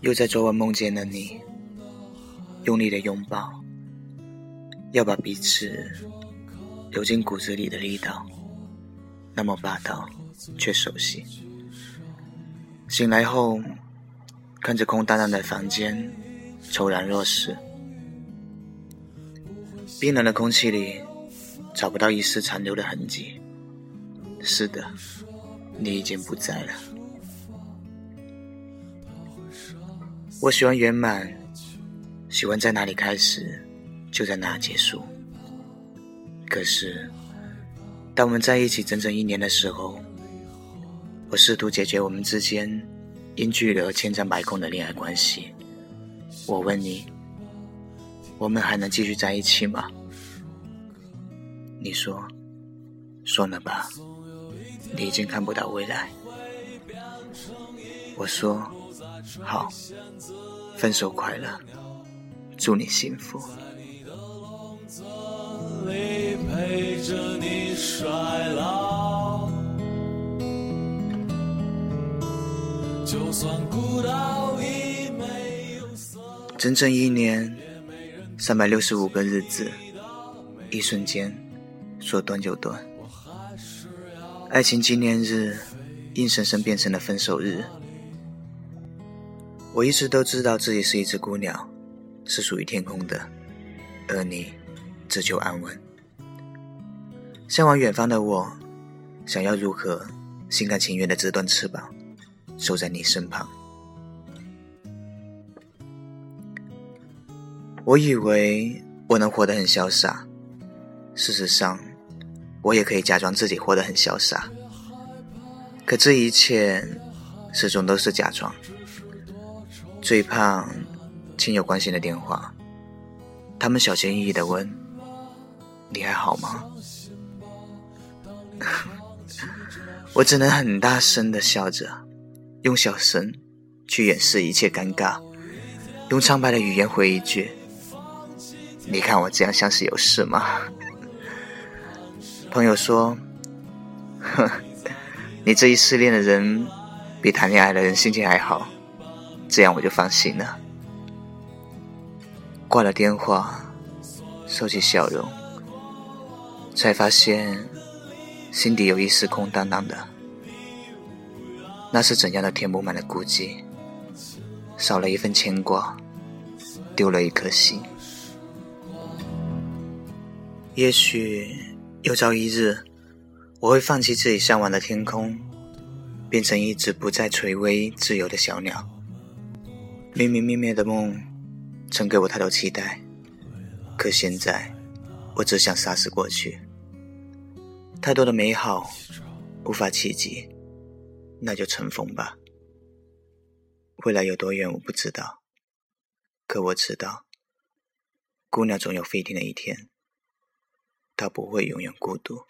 又在昨晚梦见了你，用力的拥抱，要把彼此揉进骨子里的力道，那么霸道却熟悉。醒来后，看着空荡荡的房间，怅然若失。冰冷的空气里，找不到一丝残留的痕迹。是的，你已经不在了。我喜欢圆满，喜欢在哪里开始，就在哪结束。可是，当我们在一起整整一年的时候，我试图解决我们之间因距离而千疮百孔的恋爱关系。我问你。我们还能继续在一起吗？你说，算了吧，你已经看不到未来。我说，好，分手快乐，祝你幸福。整整一年。三百六十五个日子，一瞬间说断就断。爱情纪念日，硬生生变成了分手日。我一直都知道自己是一只孤鸟，是属于天空的，而你只求安稳。向往远方的我，想要如何心甘情愿的折断翅膀，守在你身旁。我以为我能活得很潇洒，事实上，我也可以假装自己活得很潇洒。可这一切始终都是假装。最怕亲友关心的电话，他们小心翼翼的问：“你还好吗？” 我只能很大声的笑着，用小声去掩饰一切尴尬，用苍白的语言回一句。你看我这样像是有事吗？朋友说：“呵，你这一失恋的人，比谈恋爱的人心情还好，这样我就放心了。”挂了电话，收起笑容，才发现心底有一丝空荡荡的。那是怎样的填不满的孤寂？少了一份牵挂，丢了一颗心。也许有朝一日，我会放弃自己向往的天空，变成一只不再垂危自由的小鸟。明明灭灭的梦，曾给我太多期待，可现在，我只想杀死过去。太多的美好无法企及，那就尘封吧。未来有多远我不知道，可我知道，姑娘总有飞天的一天。他不会永远孤独。